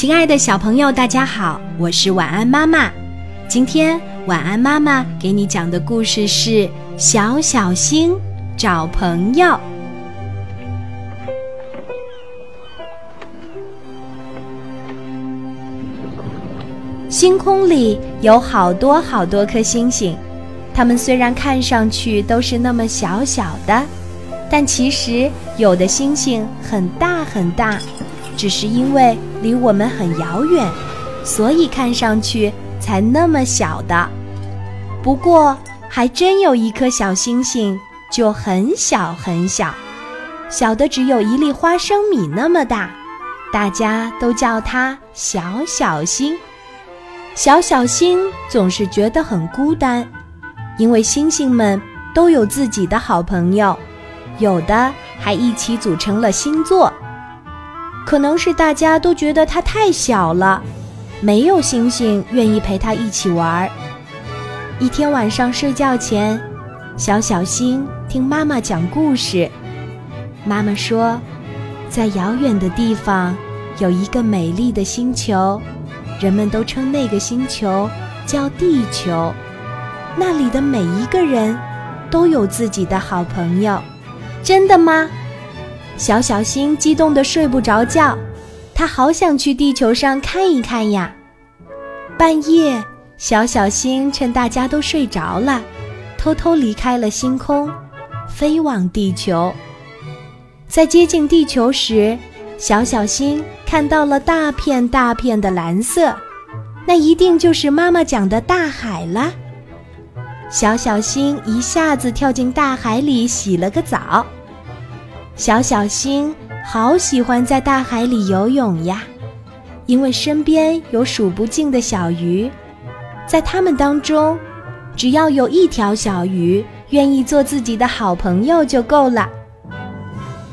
亲爱的小朋友，大家好，我是晚安妈妈。今天晚安妈妈给你讲的故事是《小小星找朋友》。星空里有好多好多颗星星，它们虽然看上去都是那么小小的，但其实有的星星很大很大。只是因为离我们很遥远，所以看上去才那么小的。不过，还真有一颗小星星，就很小很小，小的只有一粒花生米那么大。大家都叫它小小星。小小星总是觉得很孤单，因为星星们都有自己的好朋友，有的还一起组成了星座。可能是大家都觉得它太小了，没有星星愿意陪它一起玩儿。一天晚上睡觉前，小小星听妈妈讲故事。妈妈说，在遥远的地方有一个美丽的星球，人们都称那个星球叫地球。那里的每一个人都有自己的好朋友，真的吗？小小星激动得睡不着觉，他好想去地球上看一看呀。半夜，小小星趁大家都睡着了，偷偷离开了星空，飞往地球。在接近地球时，小小星看到了大片大片的蓝色，那一定就是妈妈讲的大海了。小小星一下子跳进大海里，洗了个澡。小小星好喜欢在大海里游泳呀，因为身边有数不尽的小鱼，在它们当中，只要有一条小鱼愿意做自己的好朋友就够了。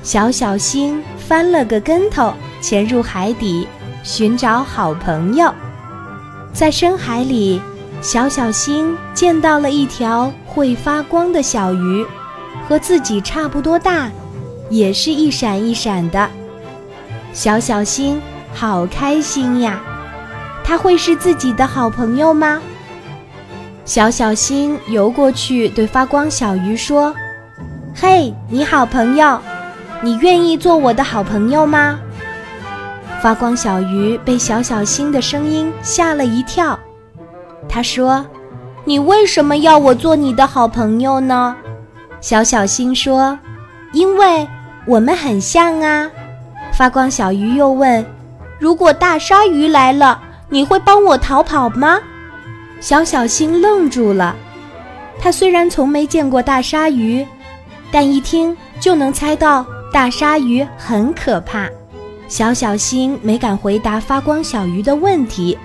小小星翻了个跟头，潜入海底寻找好朋友。在深海里，小小星见到了一条会发光的小鱼，和自己差不多大。也是一闪一闪的，小小星好开心呀！它会是自己的好朋友吗？小小星游过去，对发光小鱼说：“嘿，你好朋友，你愿意做我的好朋友吗？”发光小鱼被小小星的声音吓了一跳，他说：“你为什么要我做你的好朋友呢？”小小星说：“因为。”我们很像啊，发光小鱼又问：“如果大鲨鱼来了，你会帮我逃跑吗？”小小星愣住了。他虽然从没见过大鲨鱼，但一听就能猜到大鲨鱼很可怕。小小星没敢回答发光小鱼的问题，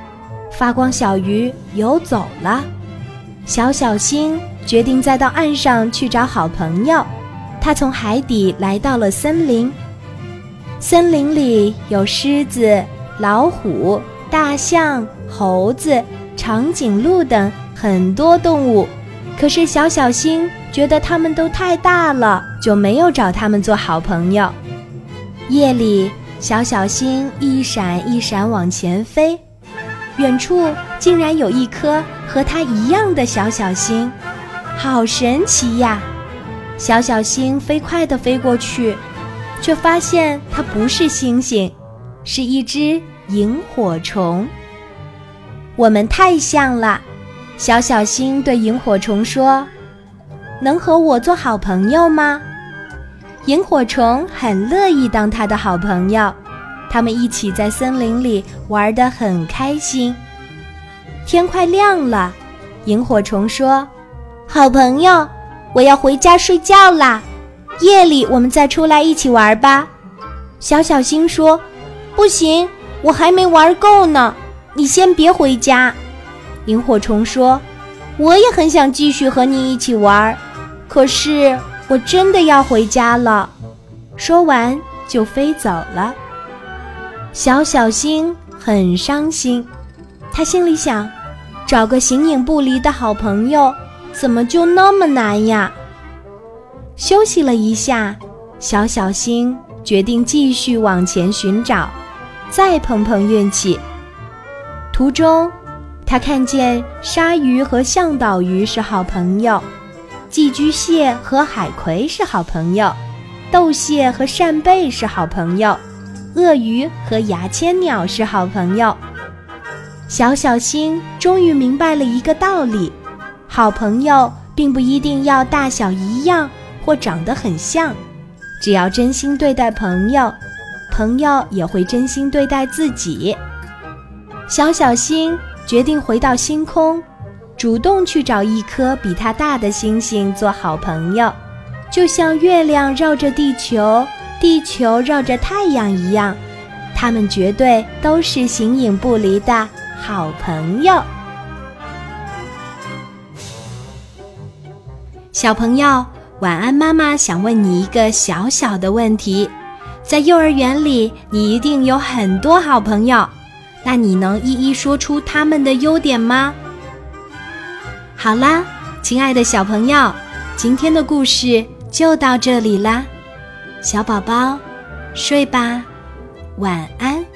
发光小鱼游走了。小小星决定再到岸上去找好朋友。他从海底来到了森林，森林里有狮子、老虎、大象、猴子、长颈鹿等很多动物。可是小小星觉得它们都太大了，就没有找它们做好朋友。夜里，小小星一闪一闪往前飞，远处竟然有一颗和它一样的小小星，好神奇呀！小小星飞快地飞过去，却发现它不是星星，是一只萤火虫。我们太像了，小小星对萤火虫说：“能和我做好朋友吗？”萤火虫很乐意当他的好朋友，他们一起在森林里玩得很开心。天快亮了，萤火虫说：“好朋友。”我要回家睡觉啦，夜里我们再出来一起玩吧。小小星说：“不行，我还没玩够呢，你先别回家。”萤火虫说：“我也很想继续和你一起玩，可是我真的要回家了。”说完就飞走了。小小星很伤心，他心里想：找个形影不离的好朋友。怎么就那么难呀？休息了一下，小小星决定继续往前寻找。再碰碰运气。途中，他看见鲨鱼和向导鱼是好朋友，寄居蟹和海葵是好朋友，斗蟹和扇贝是好朋友，鳄鱼和牙签鸟是好朋友。小小星终于明白了一个道理：好朋友并不一定要大小一样或长得很像，只要真心对待朋友，朋友也会真心对待自己。小小星决定回到星空，主动去找一颗比它大的星星做好朋友，就像月亮绕着地球，地球绕着太阳一样，他们绝对都是形影不离的。好朋友，小朋友，晚安！妈妈想问你一个小小的问题：在幼儿园里，你一定有很多好朋友，那你能一一说出他们的优点吗？好啦，亲爱的小朋友，今天的故事就到这里啦，小宝宝，睡吧，晚安。